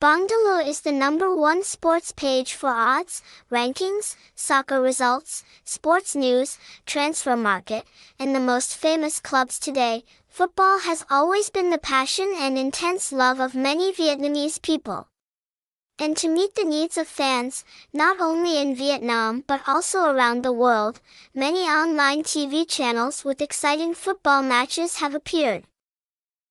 Bongdalu is the number one sports page for odds, rankings, soccer results, sports news, transfer market, and the most famous clubs today. Football has always been the passion and intense love of many Vietnamese people. And to meet the needs of fans, not only in Vietnam but also around the world, many online TV channels with exciting football matches have appeared.